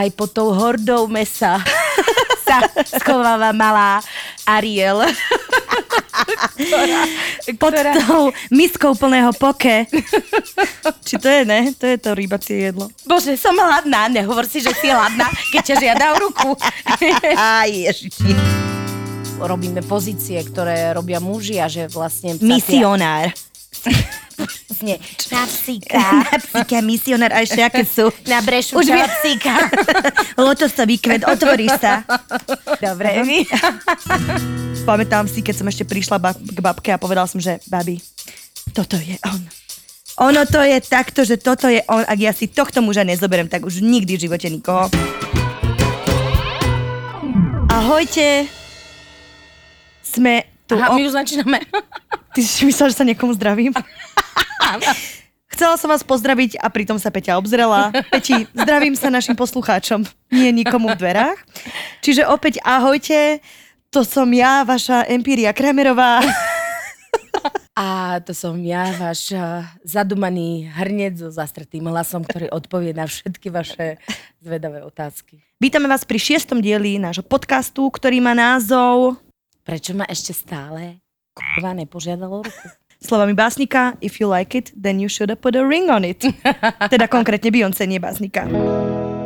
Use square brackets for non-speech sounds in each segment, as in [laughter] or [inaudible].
aj pod tou hordou mesa [laughs] sa schováva malá Ariel. ktorá, Pod ktorá... tou miskou plného poke. Či to je, ne? To je to rybacie jedlo. Bože, som hladná. Nehovor si, že si hladná, keď ťa žiada o ruku. [laughs] Aj, ježiši. Robíme pozície, ktoré robia muži a že vlastne... Misionár. Nie, na psíka. Na psíka, misionár, a ešte aké sú? Na brešu Už psíka. [laughs] Lotosový kvet, otvoríš sa. Dobre, vy. [laughs] Pamätám si, keď som ešte prišla k babke a povedala som, že babi, toto je on. Ono to je takto, že toto je on. Ak ja si tohto muža nezoberiem, tak už nikdy v živote nikoho. Ahojte. Sme tu. Aha, my už začíname. [laughs] Ty si myslel, že sa niekomu zdravím? [laughs] Chcela som vás pozdraviť a pritom sa Peťa obzrela. Peti, zdravím sa našim poslucháčom, nie nikomu v dverách. Čiže opäť ahojte, to som ja, vaša Empíria Kramerová. A to som ja, váš zadumaný hrnec so zastretým hlasom, ktorý odpovie na všetky vaše zvedavé otázky. Vítame vás pri šiestom dieli nášho podcastu, ktorý má názov... Prečo ma ešte stále k***a nepožiadalo ruku? [laughs] Slovami básnika, if you like it, then you should have put a ring on it. [laughs] teda konkrétne Beyoncé, nie básnika.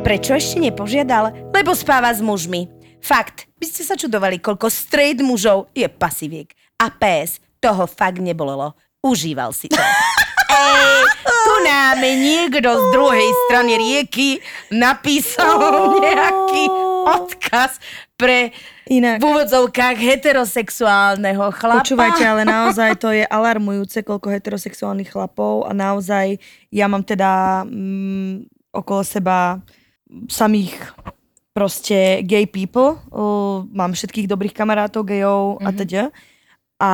Prečo ešte nepožiadal? Lebo spáva s mužmi. Fakt, by ste sa čudovali, koľko straight mužov je pasiviek. A PS, toho fakt nebolelo. Užíval si to. [laughs] Ej, tu nám niekto z druhej strany rieky napísal nejaký odkaz pre Inak. v úvodzovkách heterosexuálneho chlapa. Počúvajte, ale [laughs] naozaj to je alarmujúce, koľko heterosexuálnych chlapov a naozaj ja mám teda mm, okolo seba samých proste gay people. Uh, mám všetkých dobrých kamarátov, gejov mm-hmm. a mhm. teda. A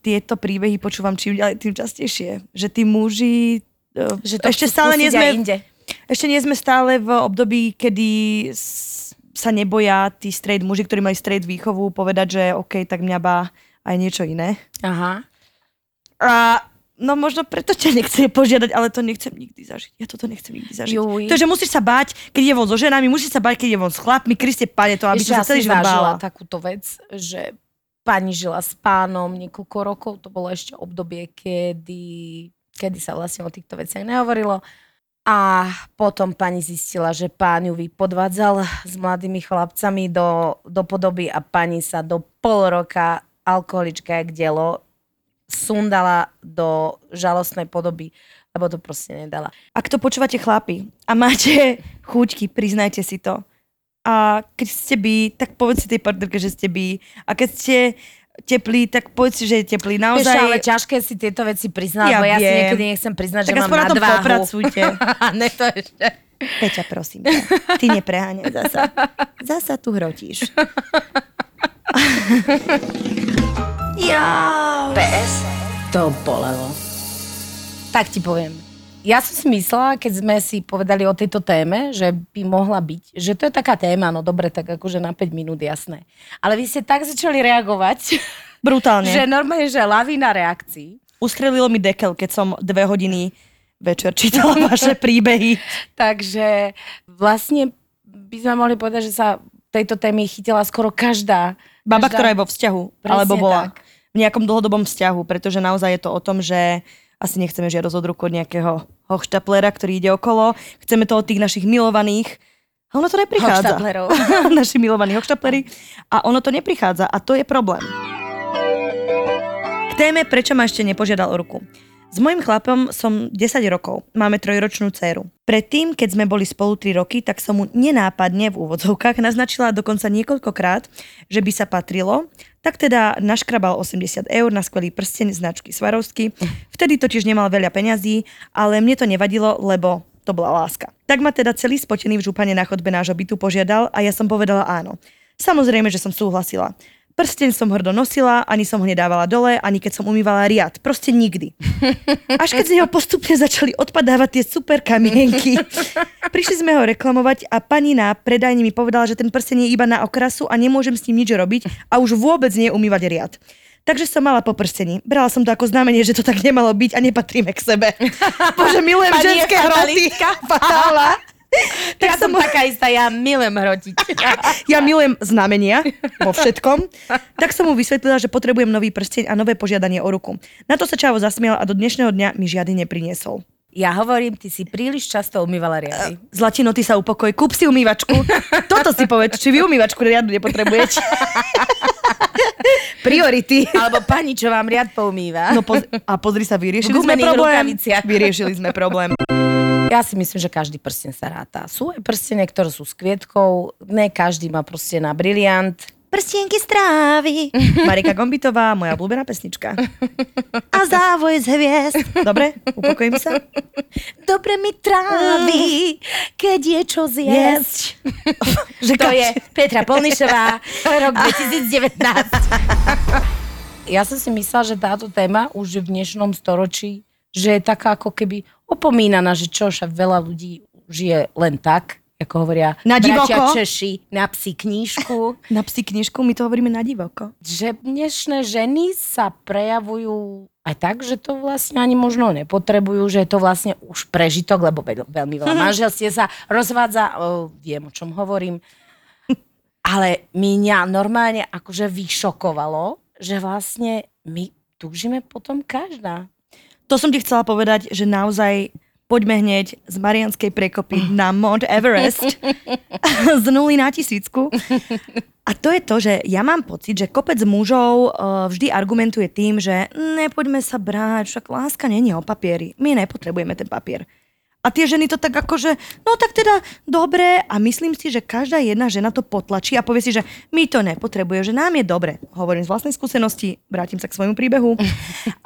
tieto príbehy počúvam čím ďalej, tým častejšie. Že tí muži... Uh, že to ešte stále nie sme... Inde. Ešte nie sme stále v období, kedy sa neboja tí straight muži, ktorí majú straight výchovu, povedať, že OK, tak mňa bá aj niečo iné. Aha. A No možno preto ťa nechce požiadať, ale to nechcem nikdy zažiť. Ja toto nechcem nikdy zažiť. Juj. To, že musíš sa báť, keď je von so ženami, musíš sa báť, keď je von s chlapmi. Kriste, pane, to, aby Ešte sa celý život bála. takúto vec, že pani žila s pánom niekoľko rokov. To bolo ešte obdobie, kedy, kedy sa vlastne o týchto veciach nehovorilo. A potom pani zistila, že pán ju podvádzal s mladými chlapcami do, do podoby a pani sa do pol roka alkoholička jak dielo sundala do žalostnej podoby, lebo to proste nedala. Ak to počúvate chlapi a máte [laughs] chúťky, priznajte si to. A keď ste by, tak povedz si tej partnerke, že ste by. A keď ste teplý, tak povedz si, že je teplý. Naozaj... Vieš, ale ťažké si tieto veci priznať, ja bo ja viem. si niekedy nechcem priznať, tak že mám nadváhu. Tak popracujte. [laughs] ne to ešte. Peťa, prosím Ty nepreháňaj zasa. Zasa tu hrotíš. Ja. PS. To bolelo. Tak ti poviem. Ja som si myslela, keď sme si povedali o tejto téme, že by mohla byť, že to je taká téma, no dobre, tak akože na 5 minút, jasné. Ale vy ste tak začali reagovať. [laughs] Brutálne. že normálne, že lavína reakcií. Ustrelilo mi dekel, keď som dve hodiny večer čítala [laughs] vaše príbehy. Takže vlastne by sme mohli povedať, že sa tejto témy chytila skoro každá. Baba, každá... ktorá je vo vzťahu, Presne alebo bola. Tak v nejakom dlhodobom vzťahu, pretože naozaj je to o tom, že asi nechceme žiadosť od ruku od nejakého hochštaplera, ktorý ide okolo. Chceme to od tých našich milovaných. A ono to neprichádza. [laughs] Naši milovaní hochštaplery. A ono to neprichádza. A to je problém. K téme, prečo ma ešte nepožiadal o ruku. S mojim chlapom som 10 rokov. Máme trojročnú dceru. Predtým, keď sme boli spolu 3 roky, tak som mu nenápadne v úvodzovkách naznačila dokonca niekoľkokrát, že by sa patrilo, tak teda naškrabal 80 eur na skvelý prsten značky Swarovski. Vtedy totiž nemal veľa peňazí, ale mne to nevadilo, lebo to bola láska. Tak ma teda celý spotený v župane na chodbe nášho bytu požiadal a ja som povedala áno. Samozrejme, že som súhlasila. Prsteň som hrdo nosila, ani som ho nedávala dole, ani keď som umývala riad. Proste nikdy. [laughs] Až keď z neho postupne začali odpadávať tie super kamienky. [laughs] Prišli sme ho reklamovať a pani na predajni mi povedala, že ten prsteň je iba na okrasu a nemôžem s ním nič robiť a už vôbec nie umývať riad. Takže som mala po prstení. Brala som to ako znamenie, že to tak nemalo byť a nepatríme k sebe. [laughs] Bože, milujem ženské hroty. Fatála. Tak ja som taká istá, ja milujem hrotiť. [laughs] Ja milujem znamenia vo všetkom. Tak som mu vysvetlila, že potrebujem nový prsteň a nové požiadanie o ruku. Na to sa Čavo zasmiel a do dnešného dňa mi žiadny nepriniesol. Ja hovorím, ty si príliš často umývala riady. Zlatino, ty sa upokoj, kúp si umývačku. Toto si povedz, či vy umývačku riadu nepotrebujete. [laughs] Priority. Alebo pani, čo vám riad poumýva. No poz- a pozri sa, vyriešili sme problém. rukaviciach. Vyriešili sme problém. Ja si myslím, že každý prsten sa ráta. Sú aj prstene, ktoré sú s kvietkou, ne každý má proste na briliant. Prstienky strávy. [laughs] Marika Gombitová, moja obľúbená pesnička. A závoj z hviezd. Dobre, upokojím sa. Dobre mi trávi, keď je čo zjesť. [laughs] Že To je Petra Polnišová, rok [laughs] 2019. Ja som si myslela, že táto téma už v dnešnom storočí, že je taká ako keby opomínaná, že čo, však veľa ľudí žije len tak, ako hovoria Na divoko? Češi, na psi knížku. [laughs] Na psí knižku my to hovoríme na divoko. že dnešné ženy sa prejavujú aj tak, že to vlastne ani možno nepotrebujú, že je to vlastne už prežitok, lebo veľ- veľmi veľa manželstie sa rozvádza, o, viem, o čom hovorím. [laughs] Ale mňa normálne akože vyšokovalo, že vlastne my túžime potom každá. To som ti chcela povedať, že naozaj poďme hneď z Marianskej prekopy na Mount Everest [laughs] z nuly na tisícku. A to je to, že ja mám pocit, že kopec mužov uh, vždy argumentuje tým, že nepoďme sa brať, však láska je o papieri. My nepotrebujeme ten papier. A tie ženy to tak akože, no tak teda dobre a myslím si, že každá jedna žena to potlačí a povie si, že my to nepotrebuje, že nám je dobre. Hovorím z vlastnej skúsenosti, vrátim sa k svojmu príbehu. [laughs]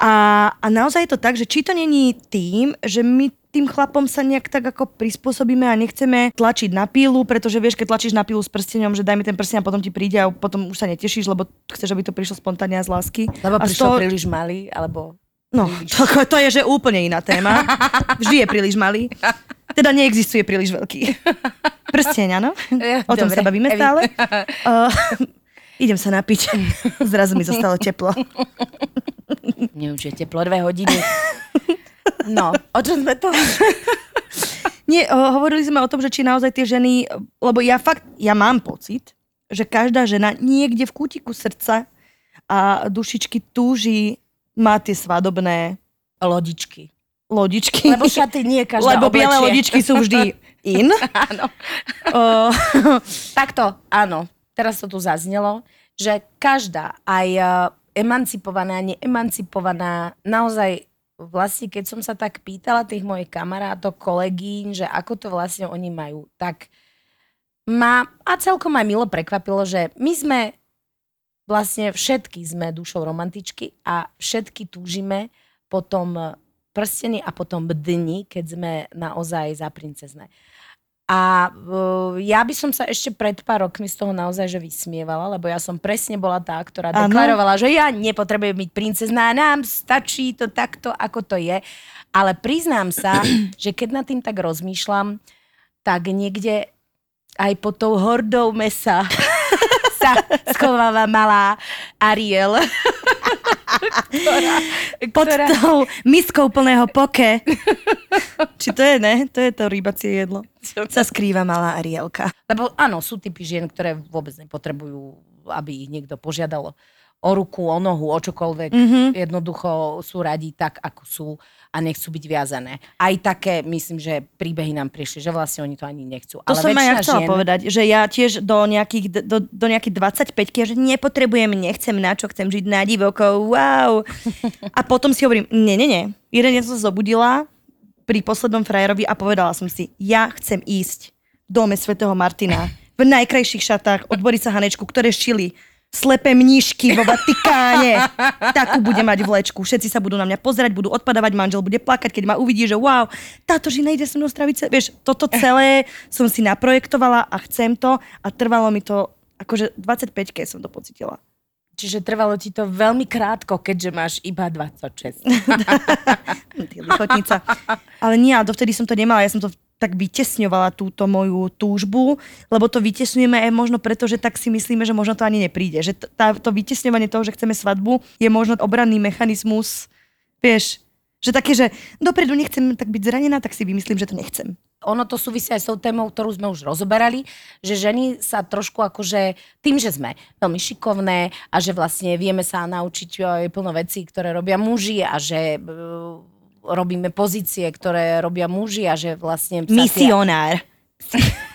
A, a naozaj je to tak, že či to není tým, že my tým chlapom sa nejak tak ako prispôsobíme a nechceme tlačiť na pílu, pretože vieš, keď tlačíš na pílu s prstenom, že daj mi ten prsteň a potom ti príde a potom už sa netešíš, lebo chceš, aby to prišlo spontánne a z lásky. Lebo a prišlo toho- príliš malý, alebo... No, to, to je, že úplne iná téma. Vždy je príliš malý. Teda neexistuje príliš veľký. Prsteň, áno? O tom Dobre, sa bavíme Evi. stále. Uh, idem sa napiť. Zrazu mi zostalo teplo. Neviem, či je teplo dve hodiny. No, o čom sme to? Nie, uh, hovorili sme o tom, že či naozaj tie ženy, lebo ja fakt, ja mám pocit, že každá žena niekde v kútiku srdca a dušičky túži má tie svadobné Lodičky. lodičky. Lebo šaty nie každá Lebo biele oblečie. lodičky sú vždy [laughs] in. Áno. Uh, [laughs] Takto, áno. Teraz to tu zaznelo, že každá, aj eh, emancipovaná, neemancipovaná, naozaj vlastne, keď som sa tak pýtala tých mojich kamarátov, kolegín, že ako to vlastne oni majú, tak ma a celkom aj milo prekvapilo, že my sme vlastne všetky sme dušou romantičky a všetky túžime potom prstení a potom dni, keď sme naozaj za princezné. A uh, ja by som sa ešte pred pár rokmi z toho naozaj že vysmievala, lebo ja som presne bola tá, ktorá Áno. deklarovala, že ja nepotrebujem byť princezná, nám stačí to takto, ako to je. Ale priznám sa, [clears throat] že keď nad tým tak rozmýšľam, tak niekde aj pod tou hordou mesa [laughs] sa schováva malá Ariel. ktorá, pod ktorá, tou miskou plného poke. Či to je, ne? To je to rybacie jedlo. Sa skrýva malá Arielka. Lebo áno, sú typy žien, ktoré vôbec nepotrebujú, aby ich niekto požiadal o ruku, o nohu, o čokoľvek. Mhm. Jednoducho sú radi tak, ako sú a nechcú byť viazané. Aj také, myslím, že príbehy nám prišli, že vlastne oni to ani nechcú. To Ale som aj ja chcela žien, povedať, že ja tiež do nejakých, do, do nejakých 25 že nepotrebujem, nechcem na čo, chcem žiť na divoko, wow. A potom si hovorím, nie, nie, nie. Jeden deň som sa zobudila pri poslednom frajerovi a povedala som si, ja chcem ísť v dome svätého Martina v najkrajších šatách od Borisa Hanečku, ktoré šili slepé mníšky vo Vatikáne. Takú bude mať vlečku. Všetci sa budú na mňa pozerať, budú odpadávať, manžel bude plakať, keď ma uvidí, že wow, táto žena ide so mnou straviť. ce- Vieš, toto celé som si naprojektovala a chcem to a trvalo mi to, akože 25 keď som to pocitila. Čiže trvalo ti to veľmi krátko, keďže máš iba 26. [laughs] Hm, Ty lichotnica. Ale nie, a dovtedy som to nemala, ja som to tak vytesňovala túto moju túžbu, lebo to vytesňujeme aj možno preto, že tak si myslíme, že možno to ani nepríde. Že tá, to vytesňovanie toho, že chceme svadbu, je možno obranný mechanizmus, vieš, Že také, že dopredu nechcem tak byť zranená, tak si vymyslím, že to nechcem. Ono to súvisí aj s tou témou, ktorú sme už rozoberali, že ženy sa trošku akože tým, že sme veľmi šikovné a že vlastne vieme sa naučiť aj plno vecí, ktoré robia muži a že uh, robíme pozície, ktoré robia muži a že vlastne... Misionár.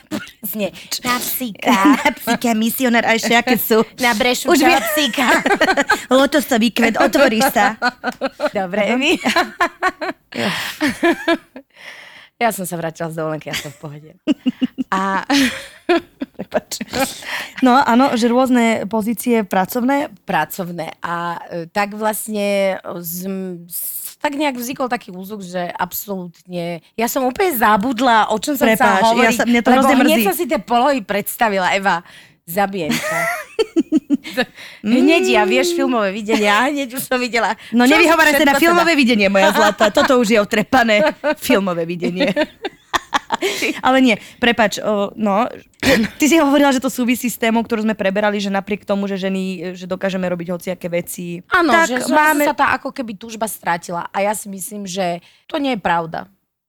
Presne. Na psíka. [laughs] Na psíka, misionár, a ešte aké sú. Na brešu Už vie- psíka. [laughs] Lotosový kvet, otvorí sa. Dobre, my. [laughs] Ja som sa vrátila z dovolenky, ja som v pohode. A. No áno, že rôzne pozície pracovné. pracovné. A e, tak vlastne z, z, tak nejak vznikol taký úzuk, že absolútne... Ja som úplne zabudla, o čom som Prepáč, sa hovoriť, ja sa- mne to lebo hneď som si tie polohy predstavila. Eva, zabijem ťa. [laughs] [laughs] hneď ja, vieš, filmové videnia, hneď už som videla. No nevyhováraj sa na filmové videnie, moja zlata. Toto už je otrepané [laughs] filmové videnie. [laughs] Ale nie, prepač, o, no, ty si hovorila, že to súvisí s témou, ktorú sme preberali, že napriek tomu, že ženy, že dokážeme robiť hociaké veci. Áno, že máme... sa tá ako keby túžba strátila. A ja si myslím, že to nie je pravda.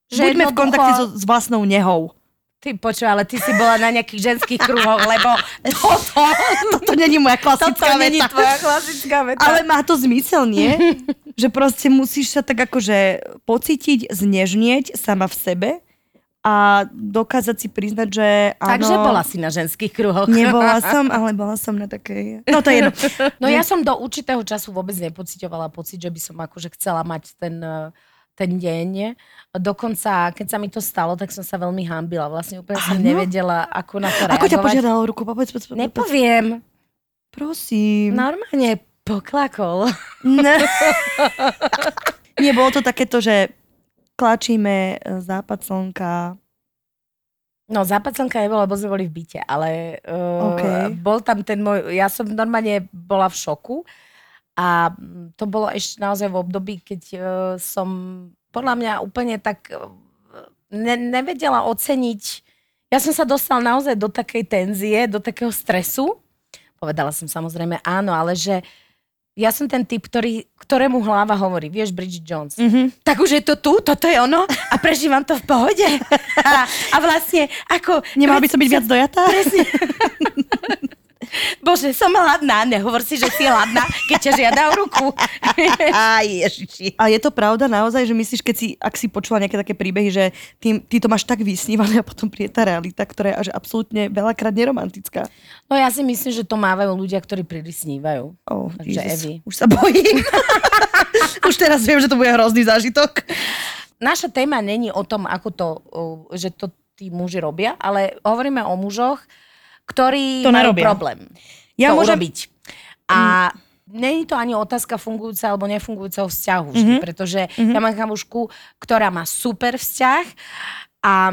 Že Buďme v jednoducho- kontakte so, s vlastnou nehou. Ty počuj, ale ty si bola na nejakých ženských kruhoch, lebo [laughs] toto, Toto není moja toto klasická není veta. tvoja klasická veta. Ale má to zmysel, nie? [laughs] že proste musíš sa tak akože pocítiť, znežnieť sama v sebe a dokázať si priznať, že áno... Takže bola si na ženských kruhoch. Nebola [laughs] som, ale bola som na takej... No to je jedno. [laughs] No ja som do určitého času vôbec nepocitovala pocit, že by som akože chcela mať ten, eh, ten deň. Dokonca, keď sa mi to stalo, tak som sa veľmi hambila. Vlastne úplne som nevedela, ako na to Ako ťa reagovať. požiadala o ruku? Povedz, povedz, povedz. Nepoviem. Prosím. Normálne poklakol. Ne. [laughs] Nie, bolo to takéto, že klačíme e, západ slnka. No, západ slnka nebolo, lebo sme boli v byte, ale uh, bol tam ten môj, ja som normálne bola v šoku a to bolo ešte naozaj v období, keď uh, som podľa mňa úplne tak uh, ne, nevedela oceniť, ja som sa dostala naozaj do takej tenzie, do takého stresu. Povedala som samozrejme áno, ale že ja som ten typ, ktorý, ktorému hlava hovorí, vieš, Bridget Jones. Mhm. Tak už je to tu, toto je ono a prežívam to v pohode. A, a vlastne ako... Nemala by som byť viac dojatá? Presne. [laughs] Bože, som hladná. Nehovor si, že si hladná, keď ťa žiada o ruku. [laughs] Á, ježiši. A je to pravda naozaj, že myslíš, keď si, ak si počula nejaké také príbehy, že ty, ty to máš tak vysnívané a potom príde tá realita, ktorá je až absolútne veľakrát neromantická. No ja si myslím, že to mávajú ľudia, ktorí príliš snívajú. Oh, Takže Jesus. Evi. Už sa bojím. [laughs] Už teraz viem, že to bude hrozný zážitok. Naša téma není o tom, ako to, že to tí muži robia, ale hovoríme o mužoch, ktorí To majú nerobia. problém Ja to môžem- urobiť. A Není to ani otázka fungujúca alebo nefungujúceho vzťahu Mhm. pretože ja mám kamušku, ktorá má super vzťah a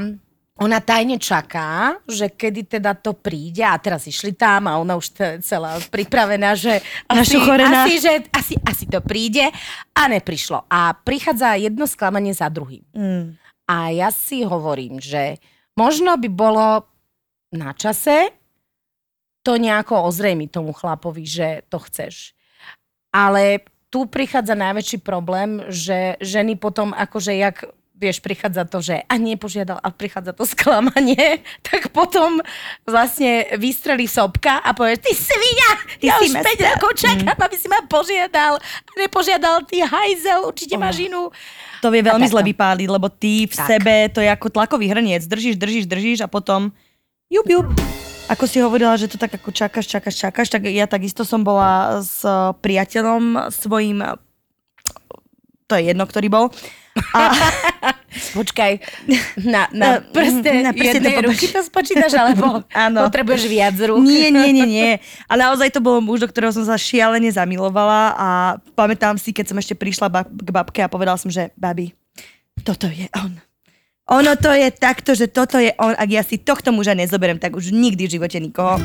ona tajne čaká, že kedy teda to príde a teraz išli tam a ona už celá pripravená, že asi, asi, že asi, asi to príde a neprišlo. A prichádza jedno sklamanie za druhým. Mm. A ja si hovorím, že možno by bolo na čase to nejako ozrejmiť tomu chlapovi, že to chceš. Ale tu prichádza najväčší problém, že ženy potom akože jak vieš, prichádza to, že a nepožiadal a prichádza to sklamanie, [laughs] tak potom vlastne vystrelí sopka a povie, ty svinia, Ty ja si už ma 5 sta- rokov čakám, aby si ma požiadal. A nepožiadal, ty hajzel, určite máš inú. To vie veľmi zle vypáliť, lebo ty v Tak. sebe, to je ako tlakový hrniec. Držíš, držíš, držíš a potom jup, jup. Ako si hovorila, že to tak ako čakáš, čakáš, čakáš, tak ja takisto som bola s priateľom svojím, to je jedno, ktorý bol. A, [laughs] Počkaj, na, na Eh, prste na prste to jednej popoč- ruky to spočítaš, alebo [laughs] Áno. potrebuješ viac rúk? nie, nie, nie, nie. Ale naozaj to bol muž, do ktorého som sa šialene zamilovala a pamätám si, keď som ešte prišla k babke a povedala som, že babi, toto je on. Ono to je takto, že toto je on. Ak ja si tohto muža nezoberiem, tak už nikdy v živote nikoho.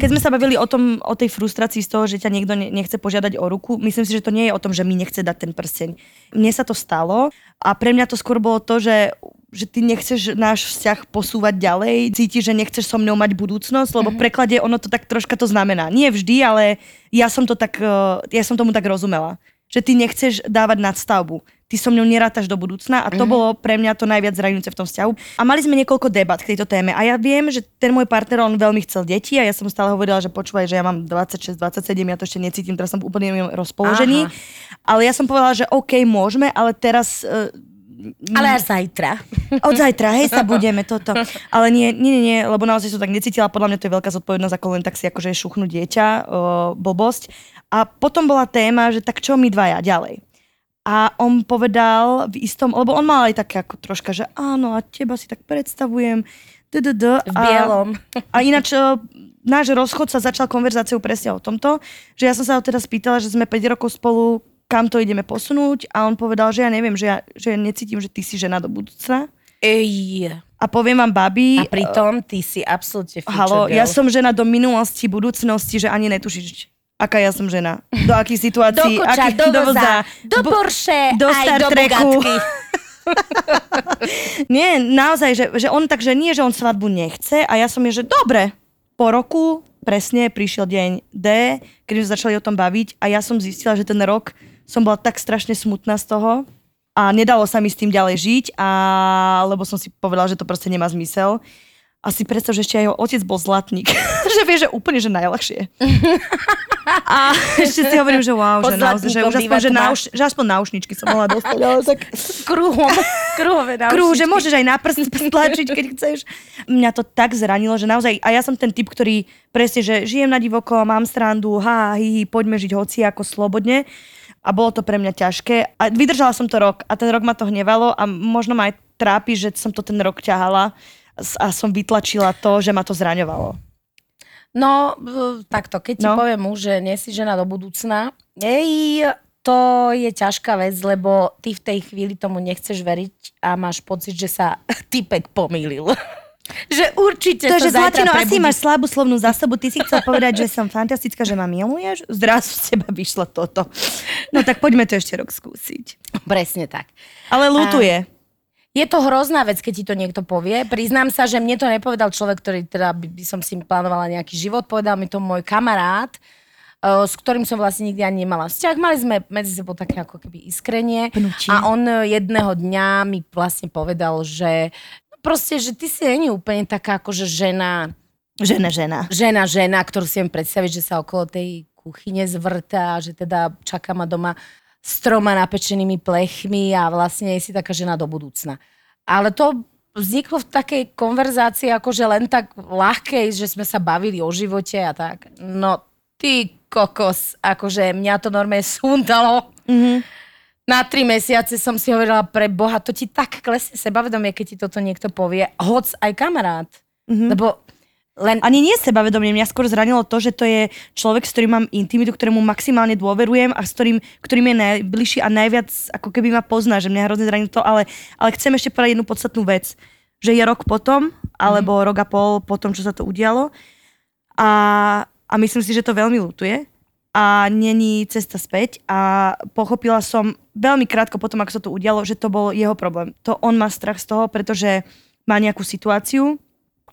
Keď sme sa bavili o, tom, o tej frustrácii z toho, že ťa niekto ne- nechce požiadať o ruku, myslím si, že to nie je o tom, že mi nechce dať ten prsteň. Mne sa to stalo a pre mňa to skôr bolo to, že, že ty nechceš náš vzťah posúvať ďalej, cítiš, že nechceš so mnou mať budúcnosť, lebo v preklade ono to tak troška to znamená. Nie vždy, ale ja som to tak, eh, ja som tomu tak rozumela. Že ty nechceš dávať nadstavbu. Ty so mňou nerátaš do budúcna a to mm-hmm. bolo pre mňa to najviac zraňujúce v tom vzťahu. A mali sme niekoľko debat k tejto téme a ja viem, že ten môj partner, on veľmi chcel deti a ja som stále hovorila, že počúvaj, že ja mám 26, 27, ja to ešte necítim, teraz som úplne v rozpoložení. Aha. Ale ja som povedala, že OK, môžeme, ale teraz uh, ale až zajtra. Od zajtra, hej, sa budeme toto. Ale nie, nie, nie, lebo naozaj som tak necítila. Podľa mňa to je veľká zodpovednosť, ako len tak si akože šuchnúť dieťa, o, blbosť. A potom bola téma, že tak čo my dvaja ďalej. A on povedal v istom, lebo on mal aj také ako troška, že áno, a teba si tak predstavujem. D-d-d, v bielom. A, a ináč náš rozchod sa začal konverzáciou presne o tomto, že ja som sa ho teda spýtala, že sme 5 rokov spolu, kam to ideme posunúť a on povedal, že ja neviem, že ja, že ja necítim, že ty si žena do budúcna. Ej. A poviem vám, babi... A pritom ty si absolútne Halo, ja som žena do minulosti, budúcnosti, že ani netušíš, aká ja som žena. Do akých situácií. Do koča, akých, do voza, do, Porsche, do Star do [laughs] nie, naozaj, že, že on tak, že nie, že on svadbu nechce a ja som je, že dobre, po roku presne prišiel deň D, keď sme začali o tom baviť a ja som zistila, že ten rok som bola tak strašne smutná z toho a nedalo sa mi s tým ďalej žiť, a, lebo som si povedala, že to proste nemá zmysel a si predstav, že ešte aj jeho otec bol zlatník. [laughs] že vie, že úplne, že najľahšie. a ešte si hovorím, že wow, že, naozaj, že, už aspoň, že, náuš, že aspoň náušničky som mohla dostať. Ale tak... Kruhom, kruhové náušničky. [laughs] Kruh, že môžeš aj na prst stlačiť, keď chceš. Mňa to tak zranilo, že naozaj, a ja som ten typ, ktorý presne, že žijem na divoko, mám strandu, ha, hi, hi, poďme žiť hoci ako slobodne a bolo to pre mňa ťažké. A vydržala som to rok a ten rok ma to hnevalo a možno ma aj trápi, že som to ten rok ťahala a som vytlačila to, že ma to zraňovalo. No, takto, keď ti no. poviem mu, že nie si žena do budúcna, ej, to je ťažká vec, lebo ty v tej chvíli tomu nechceš veriť a máš pocit, že sa [laughs] typek pomýlil. Že určite to, to že Zlatino, asi máš slabú slovnú zásobu. Ty si chcel povedať, že som fantastická, že ma miluješ? Zrazu z teba vyšlo toto. No tak poďme to ešte rok skúsiť. Presne tak. Ale lutuje. A je to hrozná vec, keď ti to niekto povie. Priznám sa, že mne to nepovedal človek, ktorý teda by, by som si plánovala nejaký život. Povedal mi to môj kamarát, uh, s ktorým som vlastne nikdy ani nemala vzťah. Mali sme medzi sebou také ako keby iskrenie. Pnutie. A on jedného dňa mi vlastne povedal, že proste, že ty si není úplne taká akože žena... Žena, žena. Žena, žena, ktorú si viem predstaviť, že sa okolo tej kuchyne zvrtá, že teda čaká ma doma s troma napečenými plechmi a vlastne je si taká žena do budúcna. Ale to vzniklo v takej konverzácii akože len tak ľahkej, že sme sa bavili o živote a tak. No ty kokos, akože mňa to normálne sundalo. Mm-hmm. Na tri mesiace som si hovorila pre Boha, to ti tak klesne sebavedomie, keď ti toto niekto povie. Hoc aj kamarát. Mm-hmm. Lebo len... Ani nie sebavedomie, mňa skôr zranilo to, že to je človek, s ktorým mám intimitu, ktorému maximálne dôverujem a s ktorým, ktorým je najbližší a najviac ako keby ma pozná, že mňa hrozne zranilo to, ale, ale chcem ešte povedať jednu podstatnú vec, že je rok potom, alebo mm. rok a pol potom, čo sa to udialo a, a myslím si, že to veľmi lutuje a není cesta späť a pochopila som veľmi krátko potom, ako sa to udialo, že to bol jeho problém. To on má strach z toho, pretože má nejakú situáciu,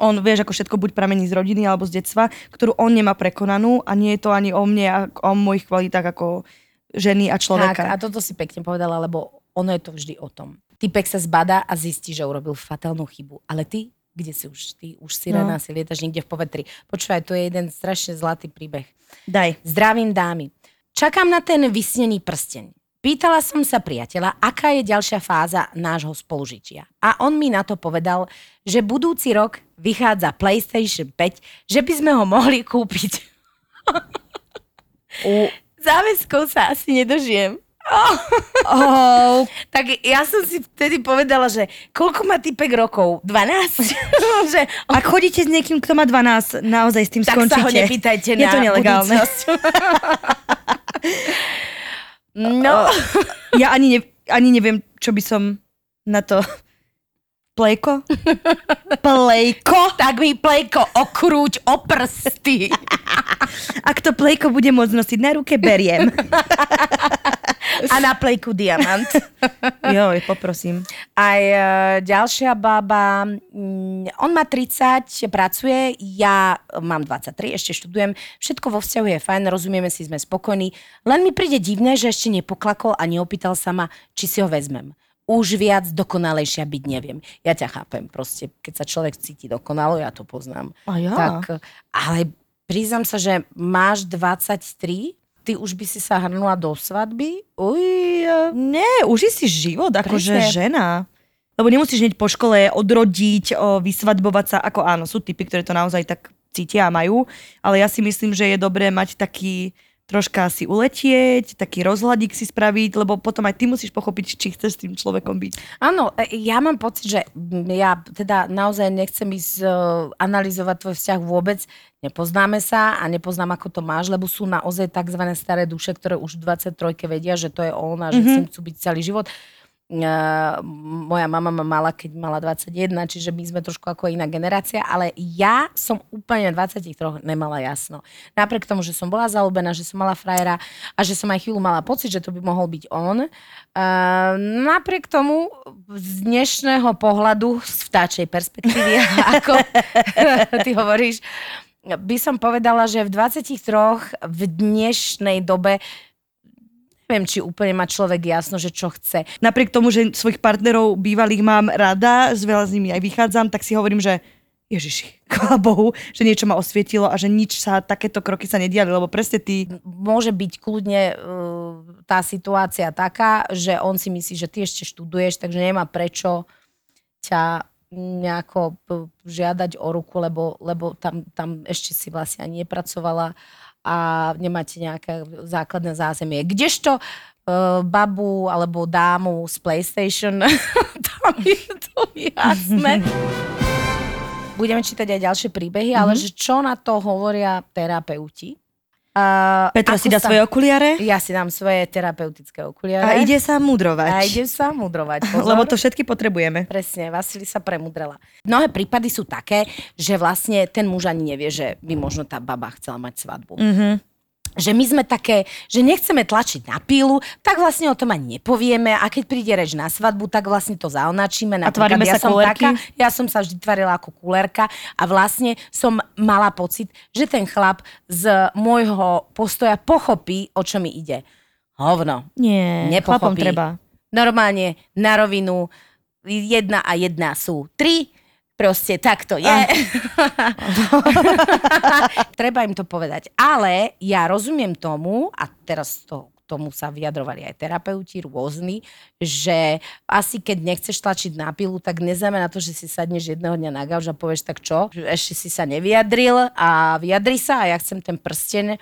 on, vieš, ako všetko buď pramení z rodiny alebo z detstva, ktorú on nemá prekonanú a nie je to ani o mne, o mojich kvalitách ako ženy a človeka. Tak, a toto si pekne povedala, lebo ono je to vždy o tom. Typek sa zbadá a zistí, že urobil fatálnu chybu. Ale ty, kde si už? Ty už si no. si lietaš niekde v povetri. Počúvaj, to je jeden strašne zlatý príbeh. Daj. Zdravím dámy. Čakám na ten vysnený prsteň. Pýtala som sa priateľa, aká je ďalšia fáza nášho spolužitia. A on mi na to povedal, že budúci rok vychádza PlayStation 5, že by sme ho mohli kúpiť. U... [laughs] Záväzkov sa asi nedožijem. Oh. [laughs] Oh. tak ja som si vtedy povedala, že koľko má typek rokov? 12? [laughs] že, oh. Ak chodíte s niekým, kto má 12, naozaj s tým tak skončíte. Tak sa ho nepýtajte Je na to nelegálne. [laughs] No. Ja ani, ne, ani neviem, čo by som na to... Plejko? Plejko? Tak mi plejko okrúť o prsty. Ak to plejko bude môcť nosiť na ruke, beriem. A na plejku diamant. [laughs] Joj, poprosím. Aj e, ďalšia baba, mm, on má 30, pracuje, ja mám 23, ešte študujem. Všetko vo vzťahu je fajn, rozumieme si, sme spokojní. Len mi príde divné, že ešte nepoklakol a neopýtal sa ma, či si ho vezmem už viac dokonalejšia byť neviem. Ja ťa chápem, proste, keď sa človek cíti dokonalo, ja to poznám. A ja? Tak, ale priznám sa, že máš 23, ty už by si sa hrnula do svadby? Uj, Nie, uži si život, akože žena. Lebo nemusíš hneď po škole odrodiť, o, vysvadbovať sa, ako áno, sú typy, ktoré to naozaj tak cítia a majú, ale ja si myslím, že je dobré mať taký troška si uletieť, taký rozhľadík si spraviť, lebo potom aj ty musíš pochopiť, či chceš s tým človekom byť. Áno, e, ja mám pocit, že ja teda naozaj nechcem ísť uh, analyzovať tvoj vzťah vôbec. Nepoznáme sa a nepoznám, ako to máš, lebo sú naozaj tzv. staré duše, ktoré už v 23 vedia, že to je on a že mm-hmm. s ním chcú byť celý život. Uh, moja mama ma mala, keď mala 21, čiže my sme trošku ako iná generácia, ale ja som úplne v 23 nemala jasno. Napriek tomu, že som bola zalúbená, že som mala frajera a že som aj chvíľu mala pocit, že to by mohol byť on. Uh, napriek tomu z dnešného pohľadu, z vtáčej perspektívy, [laughs] ako ty hovoríš, by som povedala, že v 23 v dnešnej dobe neviem, či úplne má človek jasno, že čo chce. Napriek tomu, že svojich partnerov bývalých mám rada, s veľa s nimi aj vychádzam, tak si hovorím, že Ježiši, [laughs] chvála Bohu, že niečo ma osvietilo a že nič sa, takéto kroky sa nediali, lebo presne ty... Môže byť kľudne uh, tá situácia taká, že on si myslí, že ty ešte študuješ, takže nemá prečo ťa nejako žiadať o ruku, lebo, lebo tam, tam ešte si vlastne ani nepracovala a nemáte nejaké základné zázemie. Kdežto uh, babu alebo dámu z PlayStation, [laughs] tam je to jasné. [laughs] Budeme čítať aj ďalšie príbehy, mm-hmm. ale že čo na to hovoria terapeuti? Uh, Petra si dá sa- svoje okuliare Ja si dám svoje terapeutické okuliare. a ide sa mudrovať. a ide sa mudrovať. Pozor. Lebo to všetky potrebujeme. Presne, Vasili sa premudrela. Mnohé prípady sú také, že vlastne ten muž ani nevie, že by možno tá baba chcela mať svadbu. Mhm. Že my sme také, že nechceme tlačiť na pílu, tak vlastne o tom ani nepovieme a keď príde reč na svadbu, tak vlastne to zaonačíme. Napríklad tvárime ja sa som taká, ja som sa vždy tvarila ako kulerka a vlastne som mala pocit, že ten chlap z môjho postoja pochopí, o čo mi ide. Hovno. Nie, Nepochopí. chlapom treba. Normálne na rovinu jedna a jedna sú tri, proste tak to je. [laughs] Treba im to povedať. Ale ja rozumiem tomu, a teraz to tomu sa vyjadrovali aj terapeuti rôzni, že asi keď nechceš tlačiť na pilu, tak neznamená to, že si sadneš jedného dňa na gauč a povieš tak čo, ešte si sa nevyjadril a vyjadri sa a ja chcem ten prsten.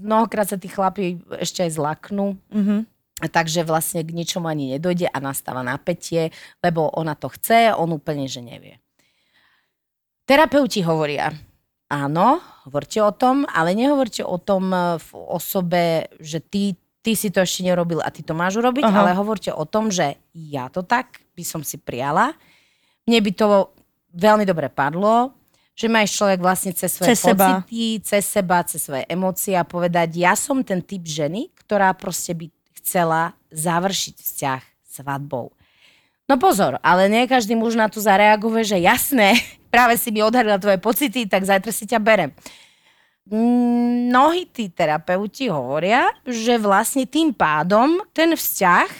Mnohokrát sa tí chlapi ešte aj zlaknú. Mhm. Takže vlastne k ničomu ani nedojde a nastáva napätie, lebo ona to chce, on úplne, že nevie. Terapeuti hovoria, áno, hovorte o tom, ale nehovorte o tom eh, v osobe, že ty, ty si to ešte nerobil a ty to máš urobiť, Aha. ale hovorte o tom, že ja to tak by som si prijala. Mne by to veľmi dobre padlo, že máš človek vlastne cez svoje Cez seba. pocity, cez seba, cez svoje emócie a povedať, ja som ten typ ženy, ktorá proste by chcela završiť vzťah svadbou. No pozor, ale nie každý muž na to zareaguje, že jasné, práve si mi odhalila tvoje pocity, tak zajtra si ťa berem. Mnohí tí terapeuti hovoria, že vlastne tým pádom ten vzťah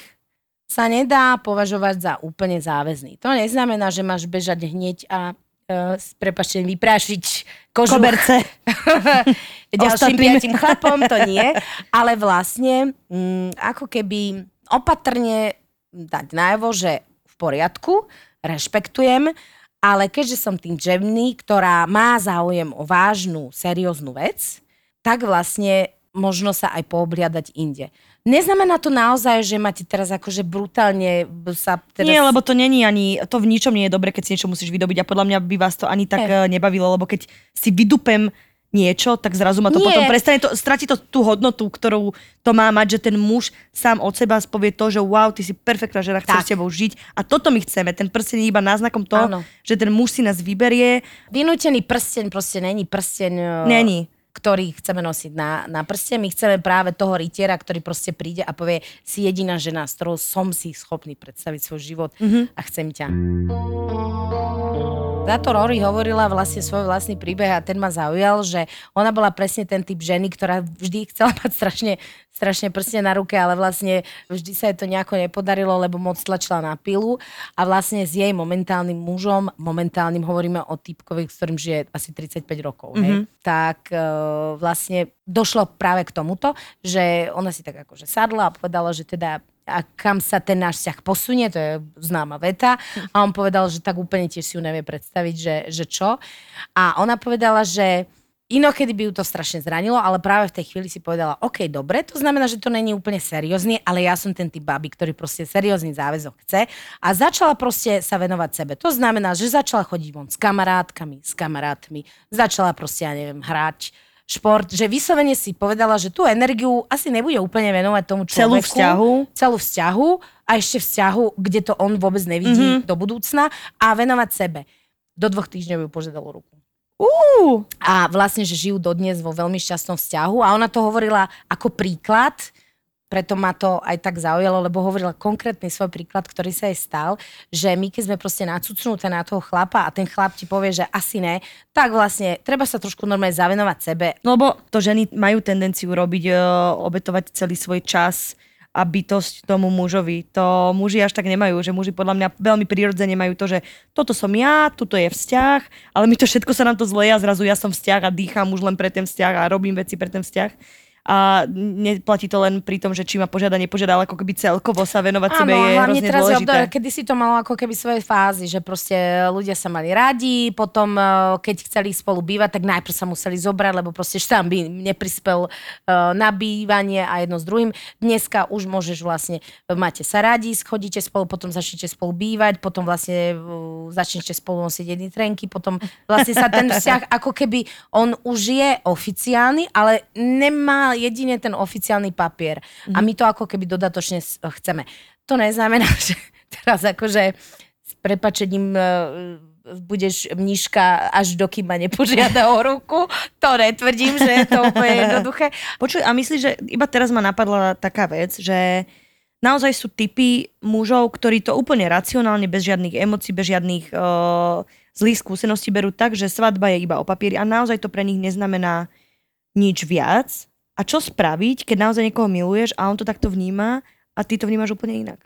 sa nedá považovať za úplne záväzný. To neznamená, že máš bežať hneď a uh, prepačte, vyprášiť kožu Koberce. [laughs] ďalším piatým chlapom, to nie. Ale vlastne mm, ako keby opatrne dať najavo, že v poriadku, rešpektujem, ale keďže som tým džemný, ktorá má záujem o vážnu, serióznu vec, tak vlastne možno sa aj poobliadať inde. Neznamená to naozaj, že máte teraz akože brutálne sa teraz... Nie, lebo to není ani, to v ničom nie je dobre, keď si niečo musíš vydobiť a podľa mňa by vás to ani tak eh. nebavilo, lebo keď si vydupem niečo, tak zrazu ma to Nie. potom prestane, to, stratí to tú hodnotu, ktorú to má mať, že ten muž sám od seba povie to, že wow, ty si perfektná žena, chcem s tebou žiť a toto my chceme. Ten prsten je iba náznakom toho, Áno. že ten muž si nás vyberie. Vynútený prsteň proste není prsteň... e, Není. ktorý chceme nosiť na, na prste. My chceme práve toho rytiera, ktorý proste príde a povie, si jediná žena, s ktorou som si schopný predstaviť svoj život mm-hmm. a chcem ťa. Táto Rory hovorila vlastne svoj vlastný príbeh a ten ma zaujal, že ona bola presne ten typ ženy, ktorá vždy chcela [laughs] mať strašne, strašne prstne na ruke, ale vlastne vždy sa jej to nejako nepodarilo, lebo moc tlačila na pilu a vlastne s jej momentálnym mužom, momentálnym hovoríme o typkovi, s ktorým žije asi 35 rokov, mm-hmm. hej, mhm. tak uh, vlastne došlo práve k tomuto, že ona si tak akože sadla a povedala, že teda a kam sa ten náš vzťah posunie, to je známa veta. A on povedal, že tak úplne tiež si ju nevie predstaviť, že, že čo. A ona povedala, že inokedy by ju to strašne zranilo, ale práve v tej chvíli si povedala, OK, dobre, to znamená, že to není úplne seriózny, ale ja som ten typ baby, ktorý proste seriózny záväzok chce a začala proste sa venovať sebe. To znamená, že začala chodiť von s kamarátkami, s kamarátmi, začala proste, ja neviem, hrať šport, že vyslovene si povedala, že tú energiu asi nebude úplne venovať tomu človeku. Celú vzťahu. Celú vzťahu a ešte vzťahu, kde to on vôbec nevidí mm-hmm. do budúcna a venovať sebe. Do dvoch týždňov ju požiadalo ruku. Uh. A vlastne, že žijú dodnes vo veľmi šťastnom vzťahu a ona to hovorila ako príklad, preto ma to aj tak zaujalo, lebo hovorila konkrétny svoj príklad, ktorý sa jej stal, že my keď sme proste nacucnuté na toho chlapa a ten chlap ti povie, že asi ne, tak vlastne treba sa trošku normálne zavenovať sebe. Lebo to ženy majú tendenciu robiť, obetovať celý svoj čas a bytosť tomu mužovi. To muži až tak nemajú, že muži podľa mňa veľmi prirodzene majú to, že toto som ja, toto je vzťah, ale my to všetko sa nám to zleja, zrazu ja som vzťah a dýcham už len pre ten vzťah a robím veci pre ten vzťah a neplatí to len pri tom, že či ma požiada, nepožiada, ale ako keby celkovo sa venovať Áno, sebe je hrozne teraz dôležité. Obdobie, kedy si to malo ako keby svoje fázy, že proste ľudia sa mali radi, potom e, keď chceli spolu bývať, tak najprv sa museli zobrať, lebo proste tam by neprispel e, na bývanie a jedno s druhým. Dneska už môžeš vlastne, e, máte sa radi, schodíte spolu, potom začnete spolu bývať, potom vlastne začnete spolu nosiť jedny trenky, potom vlastne sa ten [laughs] vzťah ako keby on už je oficiálny, ale nemá jedine ten oficiálny papier. Mm-hmm. A mhm. my to ako keby dodatočne chceme. To neznamená, [laughs] že teraz akože s prepačením e, budeš mniška až dokým ma nepožiada o ruku. To netvrdím, že je to úplne jednoduché. Počuj, a myslíš, že iba teraz ma napadla taká vec, že naozaj sú typy mužov, ktorí to úplne racionálne, bez žiadnych emócií, bez žiadnych uh, zlých skúseností berú tak, že svadba je iba o papieri a naozaj to pre nich neznamená nič viac a čo spraviť, keď naozaj niekoho miluješ a on to takto vníma a ty to vnímaš úplne inak?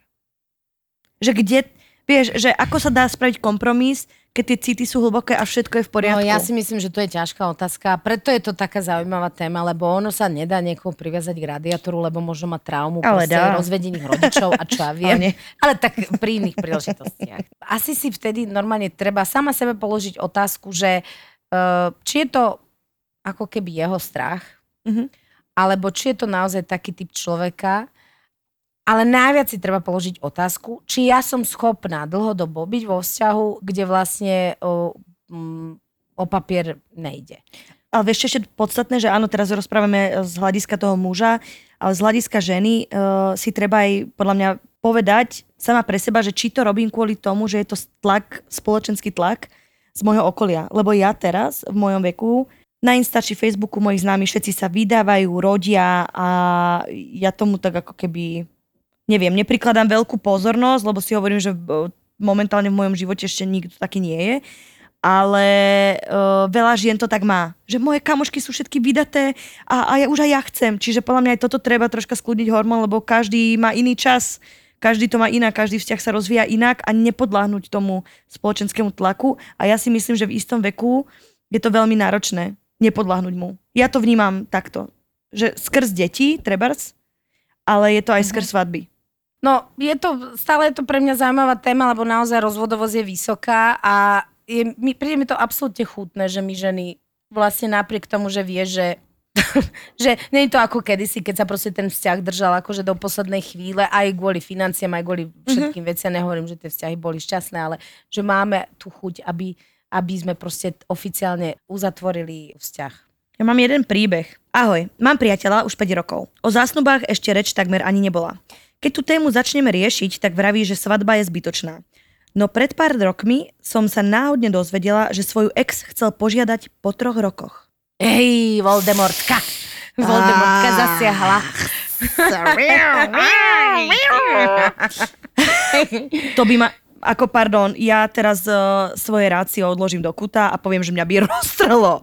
Že kde, vieš, že ako sa dá spraviť kompromis, keď tie city sú hlboké a všetko je v poriadku? No ja si myslím, že to je ťažká otázka. Preto je to taká zaujímavá téma, lebo ono sa nedá niekoho priviazať k radiátoru, lebo možno má traumu Ale dá. rozvedených rodičov a čo ja [laughs] viem. Ale, Ale tak pri iných príležitostiach. Asi si vtedy normálne treba sama sebe položiť otázku, že uh, či je to ako keby jeho strach, mm-hmm alebo či je to naozaj taký typ človeka, ale najviac si treba položiť otázku, či ja som schopná dlhodobo byť vo vzťahu, kde vlastne o, mm, o papier nejde. Ale vieš, ešte podstatné, že áno, teraz rozprávame z hľadiska toho muža, ale z hľadiska ženy uh, si treba aj podľa mňa povedať sama pre seba, že či to robím kvôli tomu, že je to tlak, spoločenský tlak z môjho okolia. Lebo ja teraz v mojom veku na Insta Facebooku moji známi všetci sa vydávajú, rodia a ja tomu tak ako keby, neviem, neprikladám veľkú pozornosť, lebo si hovorím, že momentálne v mojom živote ešte nikto taký nie je. Ale uh, veľa žien to tak má, že moje kamošky sú všetky vydaté a, a ja už aj ja chcem. Čiže podľa mňa aj toto treba troška skľudniť hormón, lebo každý má iný čas, každý to má inak, každý vzťah sa rozvíja inak a nepodláhnuť tomu spoločenskému tlaku. A ja si myslím, že v istom veku je to veľmi náročné nepodľahnuť mu. Ja to vnímam takto, že skrz detí, trebars, ale je to aj mhm. skrz svadby. No, je to, stále je to pre mňa zaujímavá téma, lebo naozaj rozvodovosť je vysoká a je, mi, príde mi to absolútne chutné, že my ženy vlastne napriek tomu, že vie, že [laughs] že nie je to ako kedysi, keď sa proste ten vzťah držal akože do poslednej chvíle, aj kvôli financiám, aj kvôli mhm. všetkým mm-hmm. veciam. Nehovorím, že tie vzťahy boli šťastné, ale že máme tú chuť, aby aby sme proste oficiálne uzatvorili vzťah. Ja mám jeden príbeh. Ahoj, mám priateľa už 5 rokov. O zásnubách ešte reč takmer ani nebola. Keď tú tému začneme riešiť, tak vraví, že svadba je zbytočná. No pred pár rokmi som sa náhodne dozvedela, že svoju ex chcel požiadať po troch rokoch. Hej, Voldemortka. Voldemortka Ah. zasiahla. [laughs] To by ma... Ako, pardon, ja teraz uh, svoje rácio odložím do kuta a poviem, že mňa by [laughs] roztrhlo.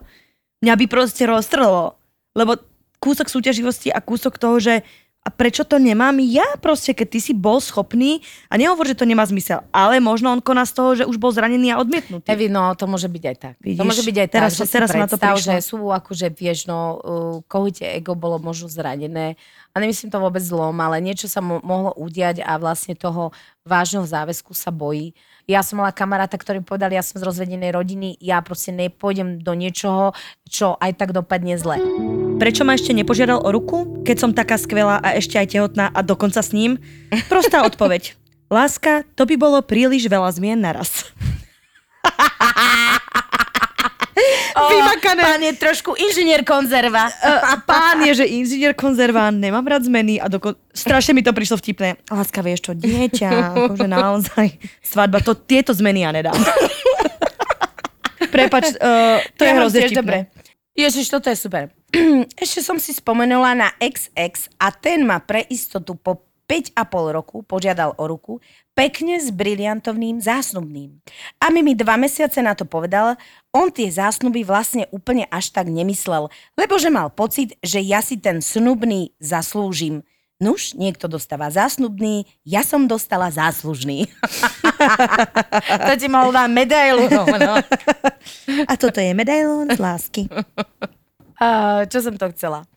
Mňa by proste roztrhlo. Lebo kúsok súťaživosti a kúsok toho, že a prečo to nemám ja proste, keď ty si bol schopný a nehovor, že to nemá zmysel, ale možno on koná z toho, že už bol zranený a odmietnutý. Evi, no to môže byť aj tak. to Vidíš, môže byť aj teraz tak, že teraz som na to predstav, prišla. že sú akože, vieš, no, uh, ego bolo možno zranené. A nemyslím to vôbec zlom, ale niečo sa mo- mohlo udiať a vlastne toho vážneho záväzku sa bojí. Ja som mala kamaráta, ktorý povedal, ja som z rozvedenej rodiny, ja proste nepôjdem do niečoho, čo aj tak dopadne zle. Prečo ma ešte nepožiadal o ruku, keď som taká skvelá a ešte aj tehotná a dokonca s ním? Prostá odpoveď. [laughs] Láska, to by bolo príliš veľa zmien naraz. [laughs] [laughs] Vymakané. Pán je trošku inžinier konzerva. Uh, pán je, že inžinier konzerván, nemám rád zmeny a doko- strašne mi to prišlo vtipné. Láska, vieš čo, dieťa, akože naozaj, svadba, to, tieto zmeny ja nedám. Prepač, uh, to je Ja mám hrozne vtipné. dobre. Ježiš, toto je super. [clears throat] Ešte som si spomenula na XX a ten ma pre istotu po 5,5 roku požiadal o ruku, pekne s briliantovným zásnubným. A mi mi dva mesiace na to povedal, on tie zásnuby vlastne úplne až tak nemyslel, lebo že mal pocit, že ja si ten snubný zaslúžim. Nuž, niekto dostáva zásnubný, ja som dostala záslužný. [laughs] to ti mohol dať medailu. No. A toto je medailón z lásky. Uh, čo som to chcela?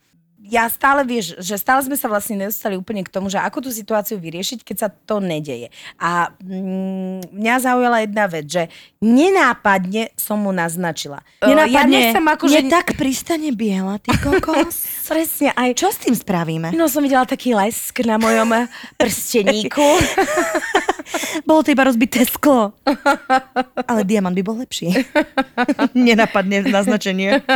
Ja stále vieš, že stále sme sa vlastne nedostali úplne k tomu, že ako tú situáciu vyriešiť, keď sa to nedeje. A mm, mňa zaujala jedna vec, že nenápadne som mu naznačila. Uh, ja nechcem akože... Mne tak pristane biela, ty kokos. [laughs] Presne, aj... Čo s tým spravíme? No som videla taký lesk na mojom [laughs] prsteníku. [laughs] Bolo to iba rozbité sklo. Ale diamant by bol lepší. Nenapadne naznačenie.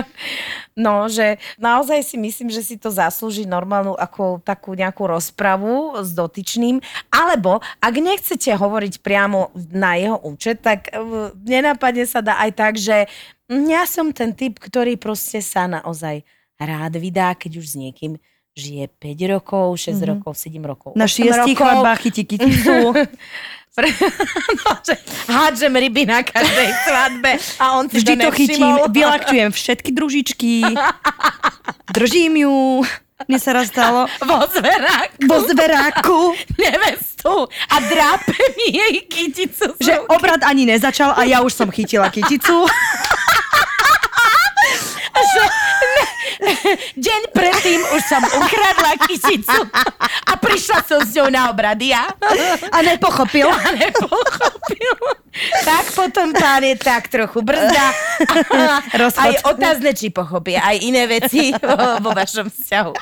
No, že naozaj si myslím, že si to zaslúži normálnu ako takú nejakú rozpravu s dotyčným. Alebo ak nechcete hovoriť priamo na jeho účet, tak uh, nenapadne sa dá aj tak, že mm, ja som ten typ, ktorý proste sa naozaj rád vydá, keď už s niekým žije 5 rokov, 6 mm-hmm. rokov, 7 rokov. Na 8 šiestich rokov. chladbách chytí kyticu. [laughs] Pre- [laughs] no, že hádžem ryby na každej svadbe a on si Vždy to chytím, nevšimol. vylakťujem všetky družičky, [laughs] držím ju. Mne sa raz stalo vo zveráku. vo zveráku, nevestu a drápe mi jej kyticu. že obrad ani nezačal a ja už som chytila kyticu. [laughs] [laughs] Deň predtým už som ukradla kyticu a prišla som s ňou na obrad ja. A nepochopil. [laughs] A nepochopil. Tak potom pán je tak trochu brzda. [laughs] Rozchod. Aj otázne, či pochopí aj iné veci vo vašom vzťahu.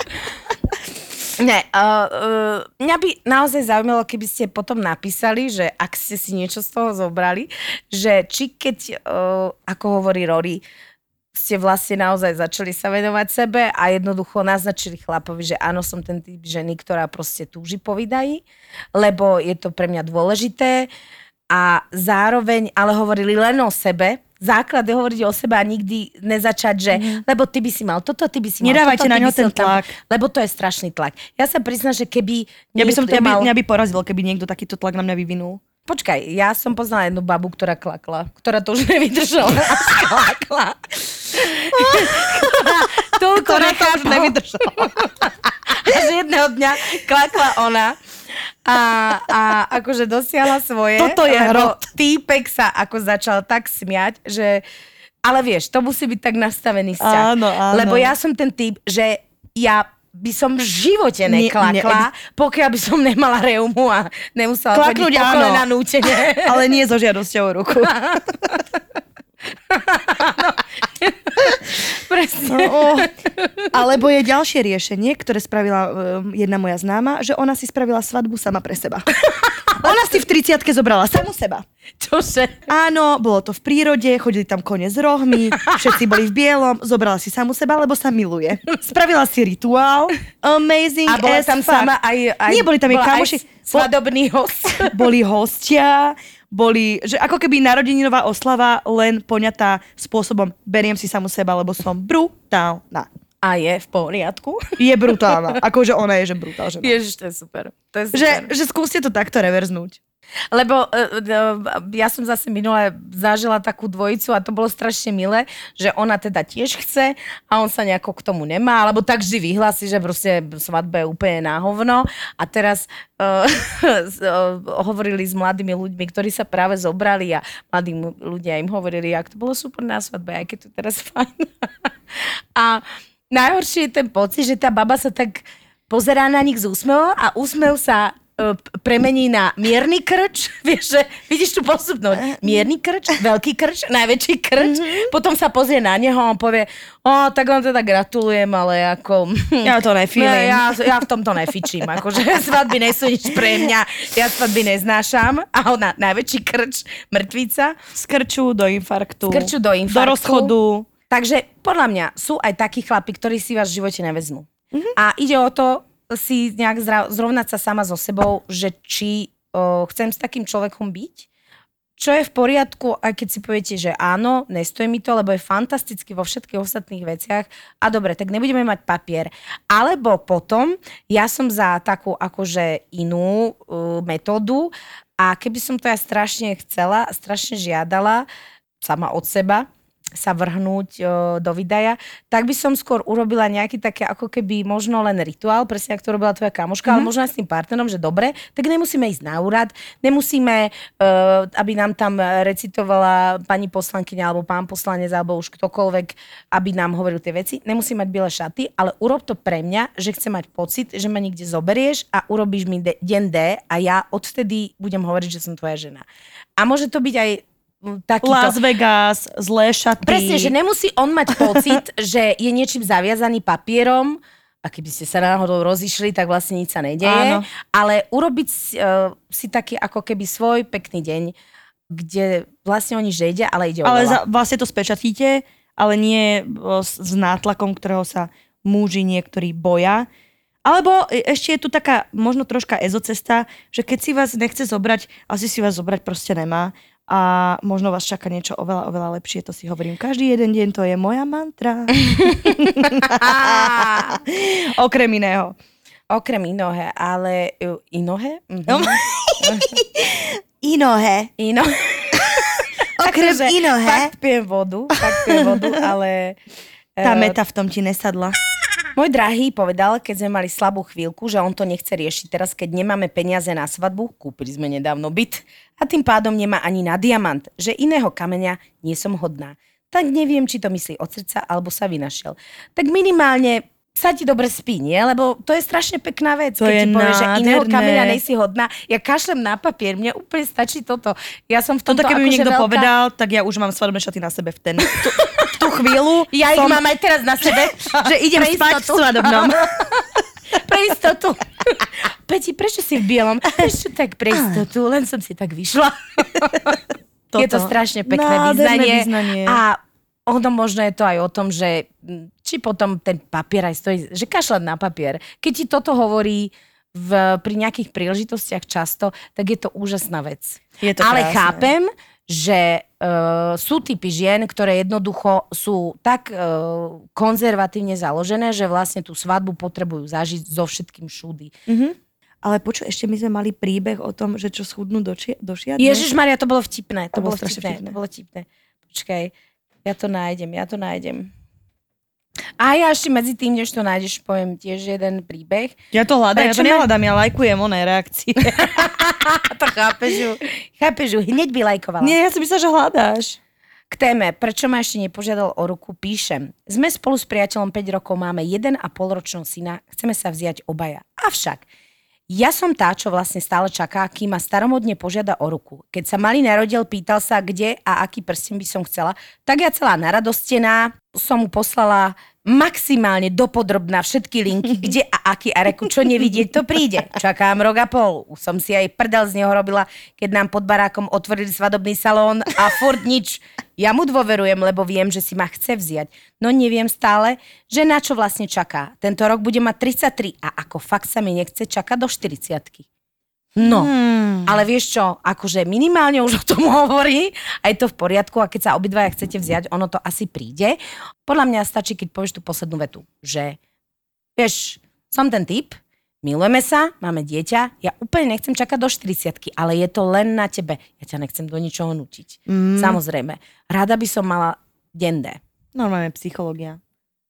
Ne, uh, uh, mňa by naozaj zaujímalo, keby ste potom napísali, že ak ste si niečo z toho zobrali, že či keď, uh, ako hovorí Rory, ste vlastne naozaj začali sa venovať sebe a jednoducho naznačili chlapovi, že áno, som ten typ ženy, ktorá proste túži po vydaji, lebo je to pre mňa dôležité a zároveň ale hovorili len o sebe, základ je hovoriť o sebe a nikdy nezačať, že mm. lebo ty by si mal toto, ty by si mal Nedávajte toto, na ňo ten mal tam- tlak. Lebo to je strašný tlak. Ja sa priznám, že keby Ja by som to, mal... mňa by porazilo, keby niekto takýto tlak na mňa vyvinul. Počkaj, ja som poznala jednu babu, ktorá klakla, ktorá to už [laughs] nevydržala. až klakla. [laughs] Toľko Ktorá to už nevydržala. [laughs] Až jedného dňa klakla ona a, a akože dosiahla svoje. Toto je hrot. Týpek sa ako začal tak smiať, že... Ale vieš, to musí byť tak nastavený vzťah. Áno, áno. Lebo ja som ten typ, že ja by som v živote neklakla, pokiaľ by som nemala reumu a nemusela Klaknúť chodiť po kolena nútene. [laughs] Ale nie so žiadosťou o [laughs] ruku. [laughs] Presne. Oh, alebo je ďalšie riešenie, ktoré spravila um, jedna moja známa, že ona si spravila svadbu sama pre seba. [laughs] Ona si v 30 zobrala samu seba. Čože? Áno, bolo to v prírode, chodili tam kone s rohmi, všetci boli v bielom, zobrala si samu seba, lebo sa miluje. Spravila si rituál, amazing A bola tam fuck. sama aj, aj Nie, boli tam jej kamoši. Svadobný host. Boli hostia, boli, že ako keby narodeninová oslava len poňatá spôsobom beriem si samu seba, lebo som brutálna. A je v poriadku. [laughs] Je brutálna. Akože ona je, že brutálna. Ježiš, to je super. To je super. Že, že skúste to takto reverznúť. Lebo uh, uh, ja som zase minule zažila takú dvojicu a to bolo strašne milé, že ona teda tiež chce a on sa nejako k tomu nemá, alebo tak vždy vyhlási, že proste svadba je úplne na hovno. A teraz [laughs] uh, uh, hovorili s mladými ľuďmi, ktorí sa práve zobrali a mladí ľudia im hovorili, ak to bolo super na svadbe, aj keď to teraz fajn. [laughs] a najhoršie je ten pocit, že tá baba sa tak pozerá na nich z úsmevom a úsmev sa E, premení na mierny krč, [laughs] vieš, že vidíš tu postupnúť. Mierny krč, veľký krč, najväčší krč, mm-hmm. potom sa pozrie na neho a on povie, o, tak vám teda gratulujem, ale ako... Ja to nefílim. Ja, ja, ja v tomto nefičím, akože [laughs] svadby nie sú nič pre mňa, ja svadby neznášam a ona, najväčší krč, mŕtvica. Z krču do infarktu. Z krču do infarktu. Do rozchodu. Takže podľa mňa sú aj takí chlapi, ktorí si vás v živote nevezmú. Mm-hmm. A ide o to, si nejak zrovnať sa sama so sebou, že či o, chcem s takým človekom byť, čo je v poriadku, aj keď si poviete, že áno, nestojí mi to, lebo je fantasticky vo všetkých ostatných veciach a dobre, tak nebudeme mať papier. Alebo potom, ja som za takú akože inú uh, metódu a keby som to ja strašne chcela, strašne žiadala sama od seba, sa vrhnúť o, do videa, tak by som skôr urobila nejaký také ako keby možno len rituál, presne ako to robila tvoja kamoška, mm-hmm. ale mhm. možno aj s tým partnerom, že dobre, tak nemusíme ísť na úrad, nemusíme, uh, aby nám tam recitovala pani poslankyňa alebo pán poslanec alebo už ktokoľvek, aby nám hovoril tie veci. Nemusí mať biele šaty, ale urob to pre mňa, že chcem mať pocit, že ma niekde zoberieš a urobíš mi de- deň D a ja odvtedy budem hovoriť, že som tvoja žena. A môže to byť aj takýto... Las Vegas, zlé šaty. Presne, že nemusí on mať pocit, [laughs] že je niečím zaviazaný papierom, a keby ste sa náhodou rozišli, tak vlastne nič sa nedeje. Áno. Ale urobiť uh, si taký ako keby svoj pekný deň, kde vlastne o nič nejde, ale ide o Ale za, vlastne to spečatíte, ale nie s, s nátlakom, ktorého sa muži niektorí boja. Alebo e, ešte je tu taká možno troška ezocesta, že keď si vás nechce zobrať, asi si vás zobrať proste nemá a možno vás čaká niečo oveľa, oveľa lepšie, to si hovorím. Každý jeden deň to je moja mantra. [laughs] Okrem iného. Okrem inohe, ale inohe? Mhm. [laughs] inohe. Ino. [laughs] Okrem akože, inohe. Fakt pijem vodu, fakt pijem vodu, ale... Tá uh, meta v tom ti nesadla. Môj drahý povedal, keď sme mali slabú chvíľku, že on to nechce riešiť teraz, keď nemáme peniaze na svadbu, kúpili sme nedávno byt a tým pádom nemá ani na diamant, že iného kameňa nie som hodná. Tak neviem, či to myslí od srdca, alebo sa vynašiel. Tak minimálne sa ti dobre spí, nie? Lebo to je strašne pekná vec, to keď ti povie, že iného kameňa nejsi hodná. Ja kašlem na papier, mne úplne stačí toto. Ja som v tomto Toto keby mi akože niekto veľká... povedal, tak ja už mám svadobné šaty na sebe v ten, [laughs] chvíľu. Ja som... ich mám aj teraz na sebe. že [laughs] idem spať v svadobnom. [laughs] pre istotu. Peti, prečo si v bielom? Prečo tak pre istotu? Len som si tak vyšla. Toto. [laughs] Je to strašne pekné význanie. význanie. A ono možno je to aj o tom, že či potom ten papier aj stojí, že kašľať na papier. Keď ti toto hovorí v, pri nejakých príležitostiach často, tak je to úžasná vec. Je to Ale krásne. chápem, že uh, sú typy žien, ktoré jednoducho sú tak uh, konzervatívne založené, že vlastne tú svadbu potrebujú zažiť so všetkým všudy. Mm-hmm. Ale počuj, ešte my sme mali príbeh o tom, že čo schudnú do, či- do. Ježiš Maria, to bolo vtipné. To, to bolo vtipné, vtipné. To bolo vtipné. Počkaj, ja to nájdem, ja to nájdem. A ja ešte medzi tým, než to nájdeš, poviem tiež jeden príbeh. Ja to hľadám, ja to nehľadám, ja lajkujem oné reakcie. [laughs] to chápeš ju, chápeš ju, hneď by lajkovala. Nie, ja si myslela, že hľadáš. K téme, prečo ma ešte nepožiadal o ruku, píšem. Sme spolu s priateľom 5 rokov, máme 1,5 ročného syna, chceme sa vziať obaja. Avšak, ja som tá, čo vlastne stále čaká, kým ma staromodne požiada o ruku. Keď sa malý narodil, pýtal sa, kde a aký prsten by som chcela, tak ja celá naradostená som mu poslala maximálne dopodrobná všetky linky, [laughs] kde a aký a reku, čo nevidieť, to príde. Čakám rok a pol. Už som si aj prdel z neho robila, keď nám pod barákom otvorili svadobný salón a furt nič. Ja mu dôverujem, lebo viem, že si ma chce vziať. No neviem stále, že na čo vlastne čaká. Tento rok bude mať 33 a ako fakt sa mi nechce čakať do 40 No, Hmm. ale vieš čo, akože minimálne už o tom [laughs] hovorí a je to v poriadku a keď sa obidvaja chcete vziať, ono to asi príde. Podľa mňa stačí, keď povieš tú poslednú vetu, že vieš, som ten typ, milujeme sa, máme dieťa, ja úplne nechcem čakať do 40 ale je to len na tebe. Ja ťa nechcem do ničoho nutiť. Mm. Samozrejme. Rada by som mala dende. Normálne psychológia.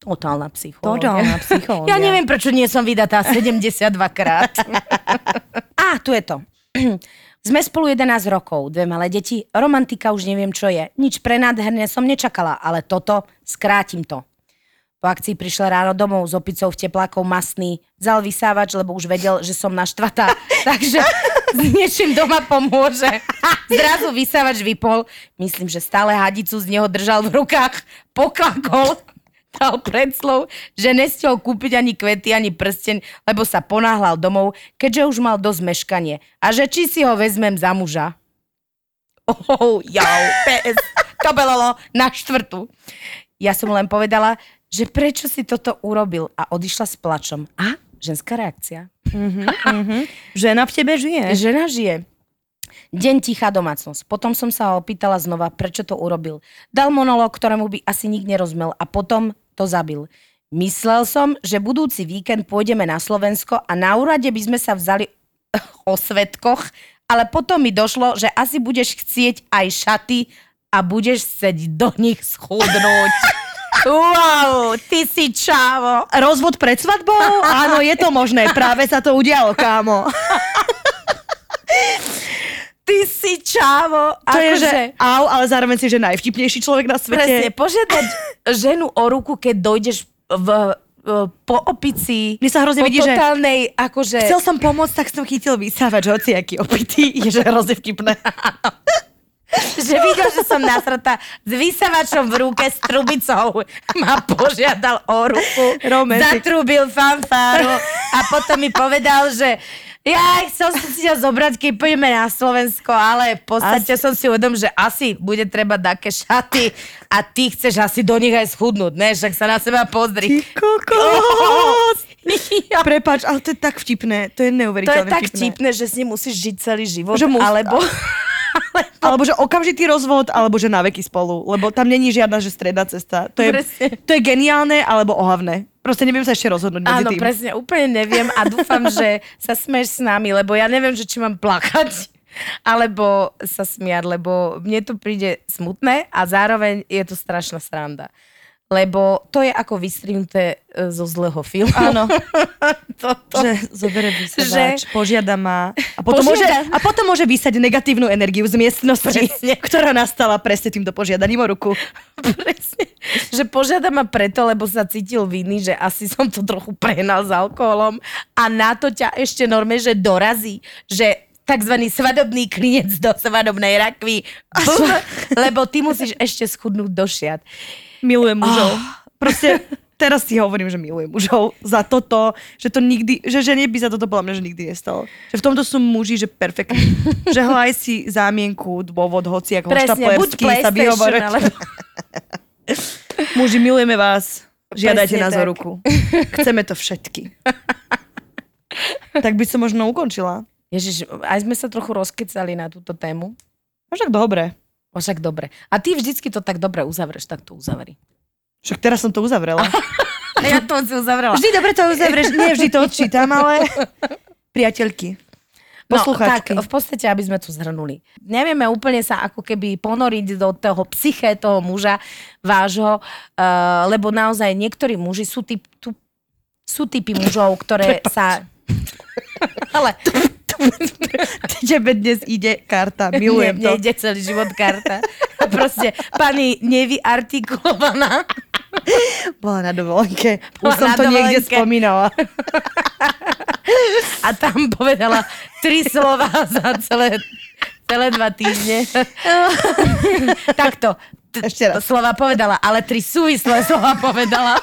Totálna psychológia. Totálna [laughs] psychológia. Ja neviem, prečo nie som vydatá 72 krát. [laughs] A, tu je to. [clears throat] Sme spolu 11 rokov, dve malé deti, romantika už neviem, čo je. Nič prenádherné som nečakala, ale toto, skrátim to. Po akcii prišiel ráno domov s opicou v teplákov masný, vzal vysávač, lebo už vedel, že som naštvatá, [laughs] takže s niečím doma pomôže. [laughs] Zrazu vysávač vypol, myslím, že stále hadicu z neho držal v rukách, poklakol, dal predslov, že nestiel kúpiť ani kvety, ani prsteň, lebo sa ponáhľal domov, keďže už mal dosť meškanie. A že či si ho vezmem za muža. Oh, jau, PS, to belolo na štvrtú. Ja som len povedala, že prečo si toto urobil a odišla s plačom. A ženská reakcia. Žena v tebe žije. Žena žije. Deň tichá domácnosť. Potom som sa ho opýtala znova, prečo to urobil. Dal monológ, ktorému by asi nik nerozumel a potom to zabil. Myslel som, že budúci víkend pôjdeme na Slovensko a na úrade by sme sa vzali [laughs] o svetkoch, ale potom mi došlo, že asi budeš chcieť aj šaty a budeš chcieť do nich schudnúť. [laughs] Wow, ty si čávo. Rozvod pred svadbou? Áno, je to možné. Práve sa to udialo, kámo. [laughs] Ty si čávo. To je, že Akože- au, ale zároveň si, že najvtipnejší človek na Presne, svete. požiadať ženu o ruku, keď dojdeš v, po opici. Mne sa hrozne vidí, že- totálnej, akože... Chcel som pomôcť, tak som chytil vysávač, hoci aký opitý, [laughs] je že hrozne vtipné. [laughs] že videl, že som nasratá s vysavačom v ruke s trubicou. Ma požiadal o ruku. Romantik. Zatrúbil fanfáru a potom mi povedal, že ja chcel som si ťa zobrať, keď pôjdeme na Slovensko, ale v podstate som si uvedom, že asi bude treba také šaty a ty chceš asi do nich aj schudnúť, ne? Však sa na seba pozri. Ty kokos! [laughs] Ja, Prepač, ale to je tak vtipné. To je to je tak vtipné, že si musíš žiť celý život, Že mus- alebo... [laughs] Alebo že okamžitý rozvod, alebo že na veky spolu. Lebo tam není žiadna, že stredná cesta. To je, Presne. to je geniálne, alebo ohavné. Proste neviem sa ešte rozhodnúť medzi Áno, tým. presne, úplne neviem a dúfam, že sa smeš s nami, lebo ja neviem, že či mám plakať alebo sa smiať, lebo mne to príde smutné a zároveň je to strašná sranda. Lebo to je ako vystrihnuté e, zo zlého filmu. Áno. [laughs] Toto. Že zoberie vysávač, požiada ma a potom, môže, Požiada. a potom môže vysať negatívnu energiu z miestnosti, Presne. [laughs] ktorá nastala presne týmto požiadaním o ruku. [laughs] Presne. Že požiada ma preto, lebo sa cítil vinný, že asi som to trochu prehnal s alkoholom a na to ťa ešte norme, že dorazí, že takzvaný svadobný klinec do svadobnej rakvy. Bum, lebo ty musíš ešte schudnúť do šiat. Milujem mužov. Proste teraz si hovorím, že milujem mužov za toto, že to nikdy, že žene by sa toto podľa mňa, že nikdy nestalo. Že v tomto sú muži, že perfektní. [laughs] že hľaj si zámienku, dôvod, hoci ako hoštaplerský sa vyhovore. alebo... [laughs] Muži, milujeme vás. Žiadajte Presne nás o tak. ruku. Chceme to všetky. [laughs] tak by som možno ukončila. Ježiš, aj sme sa trochu rozkecali na túto tému. No však dobre. O, Však dobre. A ty vždycky to tak dobre uzavreš, tak to uzavri. Však teraz som to uzavrela. [laughs] Ja to si uzavrela. Vždy dobre to uzavrieš, nie vždy to odčítam, ale priateľky. No, tak v podstate, aby sme to zhrnuli. Nevieme úplne sa ako keby ponoriť do toho psyché toho muža vášho, uh, lebo naozaj niektorí muži sú, typ, tu, sú typy mužov, ktoré sa... [laughs] Ale [laughs] Tebe dnes ide karta, milujem mne, to. mne ide celý život karta. Proste pani nevyartikulovaná. Bola na dovolenke. Už Bola som na to niekde dovolenke. spomínala. a tam povedala tri slova za celé, celé dva týždne. Takto. T- Ešte raz. Slova povedala, ale tri súvislé slova povedala.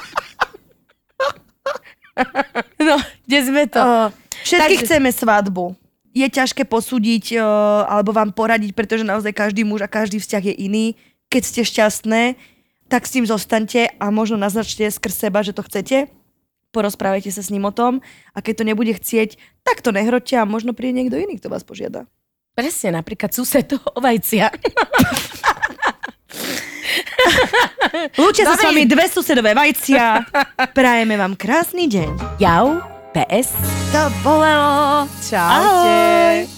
No, kde sme to? Uh, všetky Takže- chceme svadbu. Je ťažké posúdiť uh, alebo vám poradiť, pretože naozaj každý muž a každý vzťah je iný. Keď ste šťastné, tak s tým zostaňte a možno naznačte skrz seba, že to chcete. porozprávajte sa s ním o tom a keď to nebude chcieť, tak to nehroďte a možno príde niekto iný, kto vás požiada. Presne, napríklad sused o vajcia. Lúčia sa s vami dve susedové vajcia. Prajeme vám krásny deň. Jau, PS. To bolelo. Čaute. Ahoj.